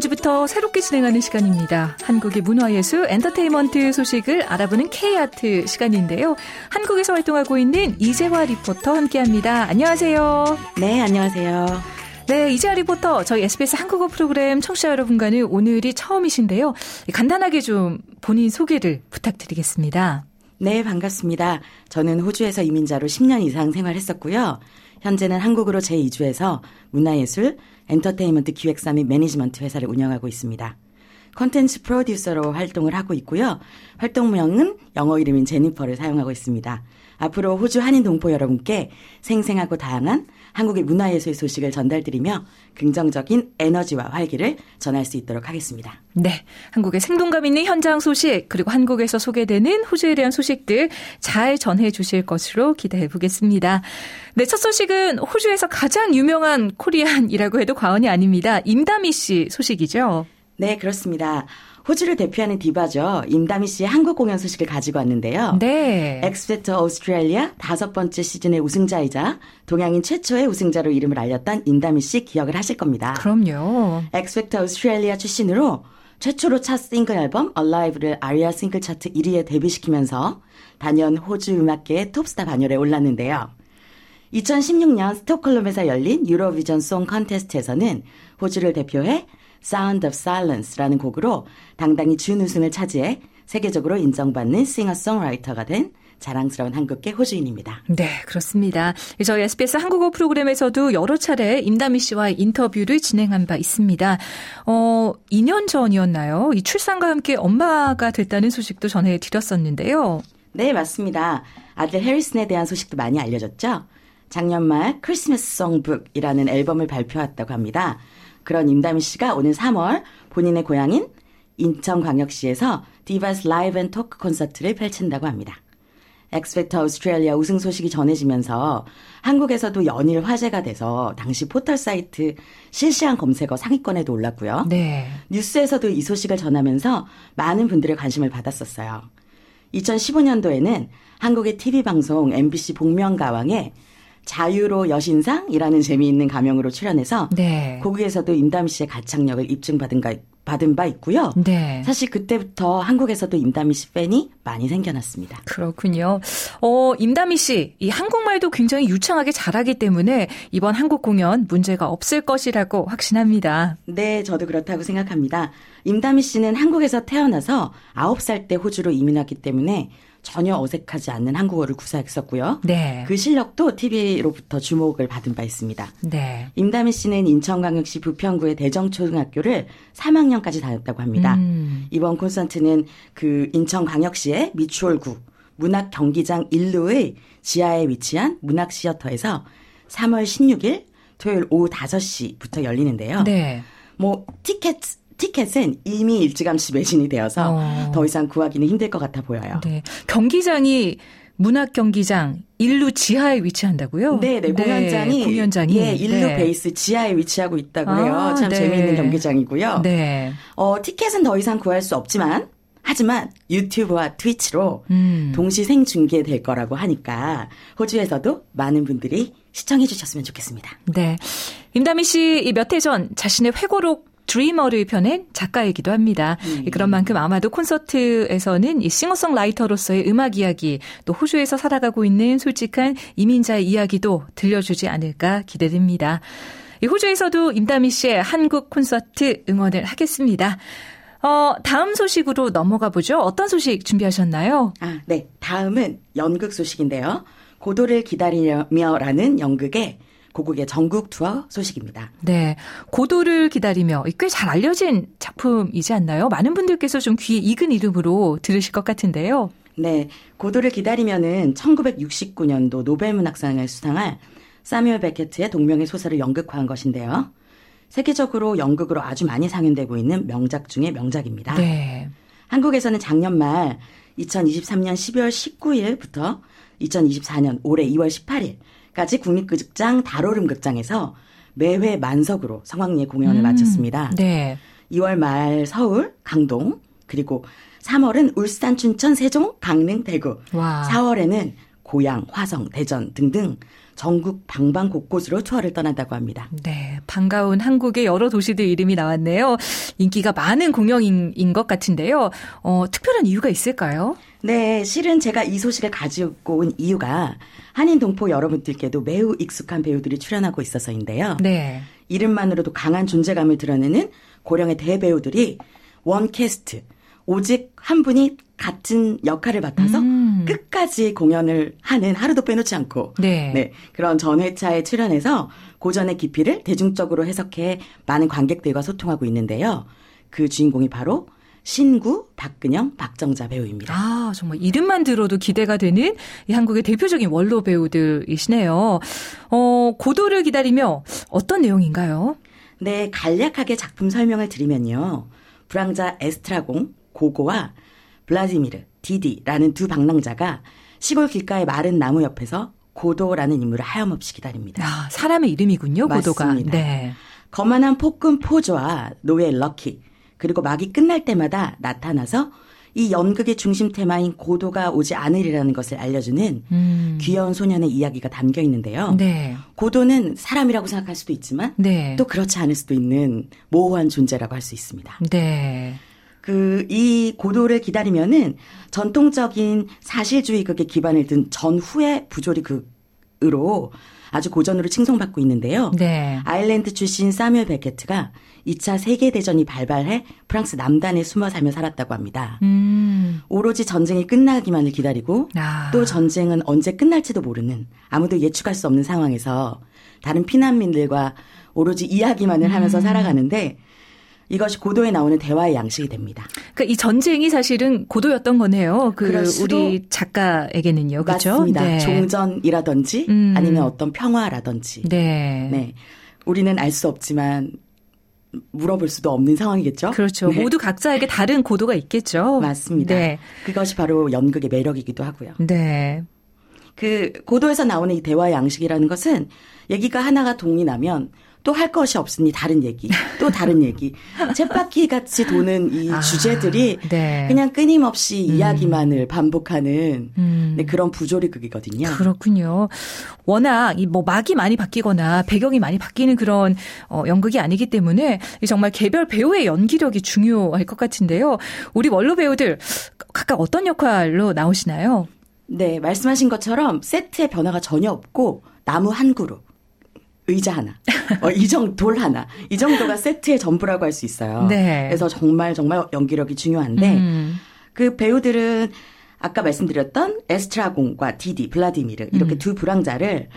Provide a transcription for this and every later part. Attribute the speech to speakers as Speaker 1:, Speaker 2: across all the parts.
Speaker 1: 이번 주부터 새롭게 진행하는 시간입니다. 한국의 문화예술, 엔터테인먼트 소식을 알아보는 K아트 시간인데요. 한국에서 활동하고 있는 이재화 리포터 함께합니다. 안녕하세요.
Speaker 2: 네, 안녕하세요.
Speaker 1: 네, 이재화 리포터, 저희 SBS 한국어 프로그램 청취자 여러분과는 오늘이 처음이신데요. 간단하게 좀 본인 소개를 부탁드리겠습니다.
Speaker 2: 네, 반갑습니다. 저는 호주에서 이민자로 10년 이상 생활했었고요. 현재는 한국으로 재이주해서 문화예술, 엔터테인먼트 기획사 및 매니지먼트 회사를 운영하고 있습니다. 컨텐츠 프로듀서로 활동을 하고 있고요. 활동명은 영어 이름인 제니퍼를 사용하고 있습니다. 앞으로 호주 한인 동포 여러분께 생생하고 다양한 한국의 문화예술 소식을 전달드리며 긍정적인 에너지와 활기를 전할 수 있도록 하겠습니다.
Speaker 1: 네. 한국의 생동감 있는 현장 소식, 그리고 한국에서 소개되는 호주에 대한 소식들 잘 전해 주실 것으로 기대해 보겠습니다. 네. 첫 소식은 호주에서 가장 유명한 코리안이라고 해도 과언이 아닙니다. 임다미 씨 소식이죠.
Speaker 2: 네, 그렇습니다. 호주를 대표하는 디바죠. 임다미 씨의 한국 공연 소식을 가지고 왔는데요.
Speaker 1: 네.
Speaker 2: X Factor Australia 다섯 번째 시즌의 우승자이자 동양인 최초의 우승자로 이름을 알렸던 임다미 씨 기억을 하실 겁니다.
Speaker 1: 그럼요.
Speaker 2: X Factor Australia 출신으로 최초로 첫 싱글 앨범 Alive를 아리아 싱글 차트 1위에 데뷔시키면서 단연 호주 음악계의 톱스타 반열에 올랐는데요. 2016년 스톡홀름에서 열린 유로비전 송 컨테스트에서는 호주를 대표해 Sound of Silence라는 곡으로 당당히 준우승을 차지해 세계적으로 인정받는 싱어송라이터가 된 자랑스러운 한국계 호주인입니다.
Speaker 1: 네, 그렇습니다. 저희 SBS 한국어 프로그램에서도 여러 차례 임다미 씨와의 인터뷰를 진행한 바 있습니다. 어, 2년 전이었나요? 이 출산과 함께 엄마가 됐다는 소식도 전해드렸었는데요.
Speaker 2: 네, 맞습니다. 아들 해리슨에 대한 소식도 많이 알려졌죠? 작년 말 Christmas Songbook이라는 앨범을 발표했다고 합니다. 그런 임다미 씨가 오는 3월 본인의 고향인 인천광역시에서 Diva's Live and Talk 콘서트를 펼친다고 합니다. X Factor Australia 우승 소식이 전해지면서 한국에서도 연일 화제가 돼서 당시 포털 사이트 실시간 검색어 상위권에도 올랐고요.
Speaker 1: 네.
Speaker 2: 뉴스에서도 이 소식을 전하면서 많은 분들의 관심을 받았었어요. 2015년도에는 한국의 TV 방송 MBC 복면가왕에 자유로 여신상이라는 재미있는 가명으로 출연해서
Speaker 1: 네.
Speaker 2: 거기에서도 임담 씨의 가창력을 입증받은 가, 받은 바 있고요.
Speaker 1: 네.
Speaker 2: 사실 그때부터 한국에서도 임다미 씨 팬이 많이 생겨났습니다.
Speaker 1: 그렇군요. 어, 임다미 씨, 이 한국말도 굉장히 유창하게 잘하기 때문에 이번 한국 공연 문제가 없을 것이라고 확신합니다.
Speaker 2: 네, 저도 그렇다고 생각합니다. 임다미 씨는 한국에서 태어나서 9살 때 호주로 이민했기 때문에 전혀 어색하지 않는 한국어를 구사했었고요.
Speaker 1: 네.
Speaker 2: 그 실력도 TV로부터 주목을 받은 바 있습니다.
Speaker 1: 네.
Speaker 2: 임다미 씨는 인천광역시 부평구의 대정초등학교를 3학년까지 다녔다고 합니다.
Speaker 1: 음.
Speaker 2: 이번 콘서트는 그 인천광역시의 미추홀구 문학 경기장 1루의 지하에 위치한 문학 시어터에서 3월 16일 토요일 오후 5시부터 열리는데요.
Speaker 1: 네.
Speaker 2: 뭐 티켓 티켓은 이미 일찌감치 매진이 되어서
Speaker 1: 어.
Speaker 2: 더 이상 구하기는 힘들 것 같아 보여요.
Speaker 1: 네. 경기장이 문학 경기장 일루 지하에 위치한다고요?
Speaker 2: 네, 네, 공연장이
Speaker 1: 공연장이
Speaker 2: 예, 일루
Speaker 1: 네.
Speaker 2: 베이스 지하에 위치하고 있다고 해요.
Speaker 1: 아,
Speaker 2: 참
Speaker 1: 네.
Speaker 2: 재미있는 경기장이고요.
Speaker 1: 네.
Speaker 2: 어, 티켓은 더 이상 구할 수 없지만 하지만 유튜브와 트위치로
Speaker 1: 음.
Speaker 2: 동시 생중계될 거라고 하니까 호주에서도 많은 분들이 시청해 주셨으면 좋겠습니다.
Speaker 1: 네. 임다미 씨 몇 해 전 자신의 회고록 드리머를 펴낸 작가이기도 합니다. 그런 만큼 아마도 콘서트에서는 이 싱어송라이터로서의 음악 이야기, 또 호주에서 살아가고 있는 솔직한 이민자의 이야기도 들려주지 않을까 기대됩니다. 이 호주에서도 임다미 씨의 한국 콘서트 응원을 하겠습니다. 어, 다음 소식으로 넘어가 보죠. 어떤 소식 준비하셨나요?
Speaker 2: 아, 네. 다음은 연극 소식인데요. 고도를 기다리며라는 연극의 고국의 전국 투어 소식입니다.
Speaker 1: 네. 고도를 기다리며 꽤 잘 알려진 작품이지 않나요? 많은 분들께서 좀 귀에 익은 이름으로 들으실 것 같은데요.
Speaker 2: 네. 고도를 기다리면은 1969년도 노벨문학상을 수상할 사뮤엘 베케트의 동명의 소설을 연극화한 것인데요. 세계적으로 연극으로 아주 많이 상연되고 있는 명작 중의 명작입니다.
Speaker 1: 네.
Speaker 2: 한국에서는 작년 말 2023년 12월 19일부터 2024년 올해 2월 18일 까지 국립극장 다로름 극장에서 매회 만석으로 성황리에 공연을
Speaker 1: 음,
Speaker 2: 마쳤습니다.
Speaker 1: 네.
Speaker 2: 2월 말 서울, 강동, 그리고 3월은 울산, 춘천, 세종, 강릉, 대구.
Speaker 1: 와.
Speaker 2: 4월에는 고양, 화성, 대전 등등 전국 방방 곳곳으로 투어를 떠난다고 합니다.
Speaker 1: 네, 반가운 한국의 여러 도시들 이름이 나왔네요. 인기가 많은 공연인 것 같은데요. 어, 특별한 이유가 있을까요?
Speaker 2: 네, 실은 제가 이 소식을 가지고 온 이유가 한인 동포 여러분들께도 매우 익숙한 배우들이 출연하고 있어서인데요.
Speaker 1: 네.
Speaker 2: 이름만으로도 강한 존재감을 드러내는 고령의 대배우들이 원 캐스트, 오직 한 분이 같은 역할을 맡아서
Speaker 1: 음.
Speaker 2: 끝까지 공연을 하는 하루도 빼놓지 않고
Speaker 1: 네.
Speaker 2: 그런 전회차에 출연해서 고전의 깊이를 대중적으로 해석해 많은 관객들과 소통하고 있는데요. 그 주인공이 바로 신구, 박근영, 박정자 배우입니다.
Speaker 1: 아, 정말 이름만 들어도 기대가 되는 이 한국의 대표적인 원로 배우들이시네요. 어, 고도를 기다리며 어떤 내용인가요?
Speaker 2: 네, 간략하게 작품 설명을 드리면요. 불황자 에스트라공, 고고와 블라디미르, 디디라는 두 방랑자가 시골 길가의 마른 나무 옆에서 고도라는 인물을 하염없이 기다립니다.
Speaker 1: 아, 사람의 이름이군요, 고도가.
Speaker 2: 맞습니다.
Speaker 1: 네.
Speaker 2: 거만한 폭군 포조와 노예 럭키 그리고 막이 끝날 때마다 나타나서 이 연극의 중심 테마인 고도가 오지 않으리라는 것을 알려주는
Speaker 1: 음.
Speaker 2: 귀여운 소년의 이야기가 담겨 있는데요.
Speaker 1: 네.
Speaker 2: 고도는 사람이라고 생각할 수도 있지만
Speaker 1: 네.
Speaker 2: 또 그렇지 않을 수도 있는 모호한 존재라고 할 수 있습니다.
Speaker 1: 네.
Speaker 2: 그 이 고도를 기다리면은 전통적인 사실주의극에 기반을 둔 전후의 부조리 극 으로 아주 고전으로 칭송받고 있는데요.
Speaker 1: 네.
Speaker 2: 아일랜드 출신 사뮤엘 베케트가 2차 세계대전이 발발해 프랑스 남단에 숨어 살며 살았다고 합니다.
Speaker 1: 음.
Speaker 2: 오로지 전쟁이 끝나기만을 기다리고
Speaker 1: 아.
Speaker 2: 또 전쟁은 언제 끝날지도 모르는 아무도 예측할 수 없는 상황에서 다른 피난민들과 오로지 이야기만을 하면서
Speaker 1: 음.
Speaker 2: 살아가는데 이것이 고도에 나오는 대화의 양식이 됩니다.
Speaker 1: 그러니까 이 전쟁이 사실은 고도였던 거네요. 그 우리 작가에게는요. 그렇죠?
Speaker 2: 맞습니다.
Speaker 1: 네.
Speaker 2: 종전이라든지
Speaker 1: 음.
Speaker 2: 아니면 어떤 평화라든지.
Speaker 1: 네.
Speaker 2: 네. 우리는 알 수 없지만 물어볼 수도 없는 상황이겠죠.
Speaker 1: 그렇죠.
Speaker 2: 네.
Speaker 1: 모두 각자에게 다른 고도가 있겠죠.
Speaker 2: 맞습니다.
Speaker 1: 네.
Speaker 2: 그것이 바로 연극의 매력이기도 하고요.
Speaker 1: 네.
Speaker 2: 그 고도에서 나오는 이 대화의 양식이라는 것은 얘기가 하나가 동이 나면 또 할 것이 없으니 다른 얘기, 또 다른 얘기. 쳇바퀴 같이 도는 이
Speaker 1: 아,
Speaker 2: 주제들이
Speaker 1: 네.
Speaker 2: 그냥 끊임없이 이야기만을 반복하는
Speaker 1: 음.
Speaker 2: 네, 그런 부조리극이거든요.
Speaker 1: 그렇군요. 워낙 이 뭐 막이 많이 바뀌거나 배경이 많이 바뀌는 그런 어 연극이 아니기 때문에 이 정말 개별 배우의 연기력이 중요할 것 같은데요. 우리 원로 배우들 각각 어떤 역할로 나오시나요?
Speaker 2: 네, 말씀하신 것처럼 세트에 변화가 전혀 없고 나무 한 그루, 의자 하나, 어, 이 정도 돌 하나, 이 정도가 세트의 전부라고 할 수 있어요.
Speaker 1: 네.
Speaker 2: 그래서 정말 정말 연기력이 중요한데
Speaker 1: 음.
Speaker 2: 그 배우들은 아까 말씀드렸던 에스트라공과 디디, 블라디미르 이렇게
Speaker 1: 음.
Speaker 2: 두 불황자를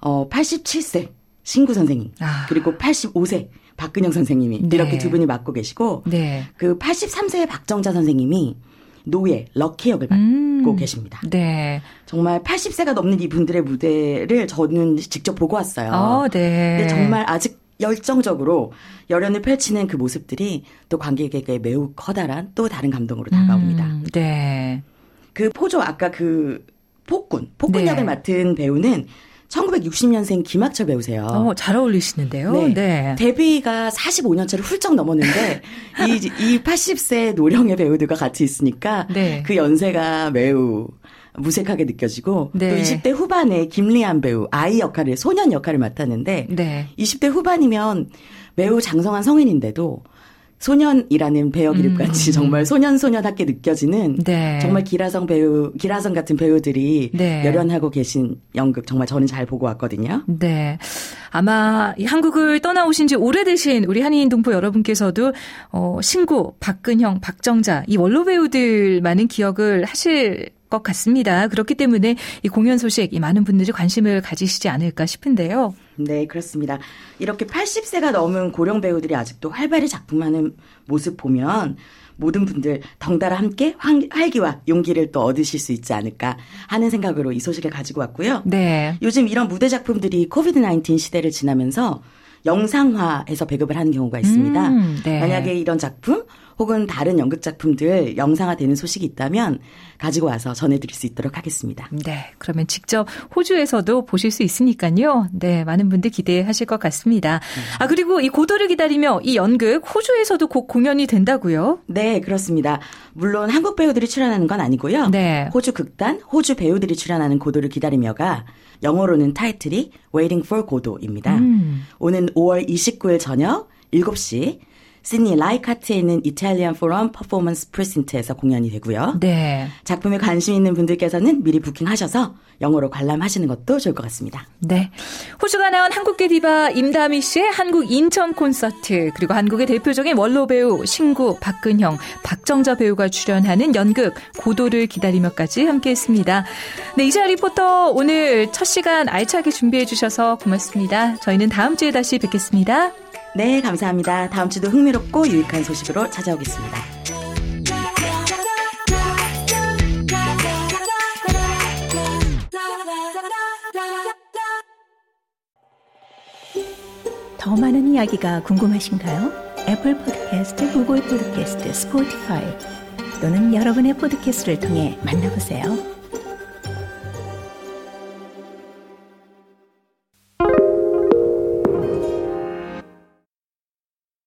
Speaker 2: 어 87세 신구 선생님
Speaker 1: 아.
Speaker 2: 그리고 85세 박근영 선생님이
Speaker 1: 네.
Speaker 2: 이렇게 두 분이 맡고 계시고
Speaker 1: 네.
Speaker 2: 그 83세의 박정자 선생님이 노예 럭키 역을 맡고
Speaker 1: 음.
Speaker 2: 계십니다.
Speaker 1: 네.
Speaker 2: 정말 80세가 넘는 이분들의 무대를 저는 직접 보고 왔어요.
Speaker 1: 어, 네.
Speaker 2: 근데 정말 아직 열정적으로 열연을 펼치는 그 모습들이 또 관객에게 매우 커다란 또 다른 감동으로 다가옵니다.
Speaker 1: 음, 네.
Speaker 2: 그 포조 아까 그 폭군, 폭군
Speaker 1: 네.
Speaker 2: 역을 맡은 배우는 1960년생 김학철 배우세요.
Speaker 1: 어, 잘 어울리시는데요. 네.
Speaker 2: 네. 데뷔가 45년차를 훌쩍 넘었는데 이, 이 80세 노령의 배우들과 같이 있으니까
Speaker 1: 네.
Speaker 2: 그 연세가 매우 무색하게 느껴지고
Speaker 1: 네.
Speaker 2: 또 20대 후반에 김리안 배우 아이 역할을 소년 역할을 맡았는데
Speaker 1: 네.
Speaker 2: 20대 후반이면 매우 장성한 성인인데도 소년이라는 배역 이름같이
Speaker 1: 음.
Speaker 2: 정말 소년 소년하게 느껴지는
Speaker 1: 네.
Speaker 2: 정말 기라성 배우, 기라성 같은 배우들이
Speaker 1: 네.
Speaker 2: 열연하고 계신 연극 정말 저는 잘 보고 왔거든요.
Speaker 1: 네. 아마 이 한국을 떠나오신 지 오래되신 우리 한인 동포 여러분께서도 어, 신구, 박근형, 박정자 이 원로 배우들만은 기억을 하실 것 같습니다. 그렇기 때문에 이 공연 소식 이 많은 분들이 관심을 가지시지 않을까 싶은데요.
Speaker 2: 네, 그렇습니다. 이렇게 80세가 넘은 고령 배우들이 아직도 활발히 작품하는 모습 보면 모든 분들 덩달아 함께 활- 활기와 용기를 또 얻으실 수 있지 않을까 하는 생각으로 이 소식을 가지고 왔고요.
Speaker 1: 네.
Speaker 2: 요즘 이런 무대 작품들이 코비드 19 시대를 지나면서 영상화해서 배급을 하는 경우가 있습니다.
Speaker 1: 음, 네.
Speaker 2: 만약에 이런 작품 혹은 다른 연극 작품들 영상화되는 소식이 있다면 가지고 와서 전해드릴 수 있도록 하겠습니다.
Speaker 1: 네, 그러면 직접 호주에서도 보실 수 있으니까요. 네, 많은 분들 기대하실 것 같습니다. 아 그리고 이 고도를 기다리며 이 연극 호주에서도 곧 공연이 된다고요?
Speaker 2: 네, 그렇습니다. 물론 한국 배우들이 출연하는 건 아니고요.
Speaker 1: 네.
Speaker 2: 호주 극단, 호주 배우들이 출연하는 고도를 기다리며가 영어로는 타이틀이 Waiting for 고도입니다.
Speaker 1: 음.
Speaker 2: 오는 5월 29일 저녁 7시 시드니 라이카트에 있는 Italian Forum Performance Precinct에서 공연이 되고요.
Speaker 1: 네.
Speaker 2: 작품에 관심 있는 분들께서는 미리 부킹하셔서 영어로 관람하시는 것도 좋을 것 같습니다.
Speaker 1: 네. 호주가 낳은 한국계 디바 임다미 씨의 한국 인천 콘서트, 그리고 한국의 대표적인 원로 배우 신구, 박근형, 박정자 배우가 출연하는 연극 고도를 기다리며까지 함께 했습니다. 네, 이재화 리포터 오늘 첫 시간 알차게 준비해 주셔서 고맙습니다. 저희는 다음 주에 다시 뵙겠습니다.
Speaker 2: 네, 감사합니다. 다음 주도 흥미롭고 유익한 소식으로 찾아오겠습니다.
Speaker 3: 더 많은 이야기가 궁금하신가요? 애플 포드캐스트, 구글 포드캐스트, 스포티파이 또는 여러분의 포드캐스트를 통해 만나보세요.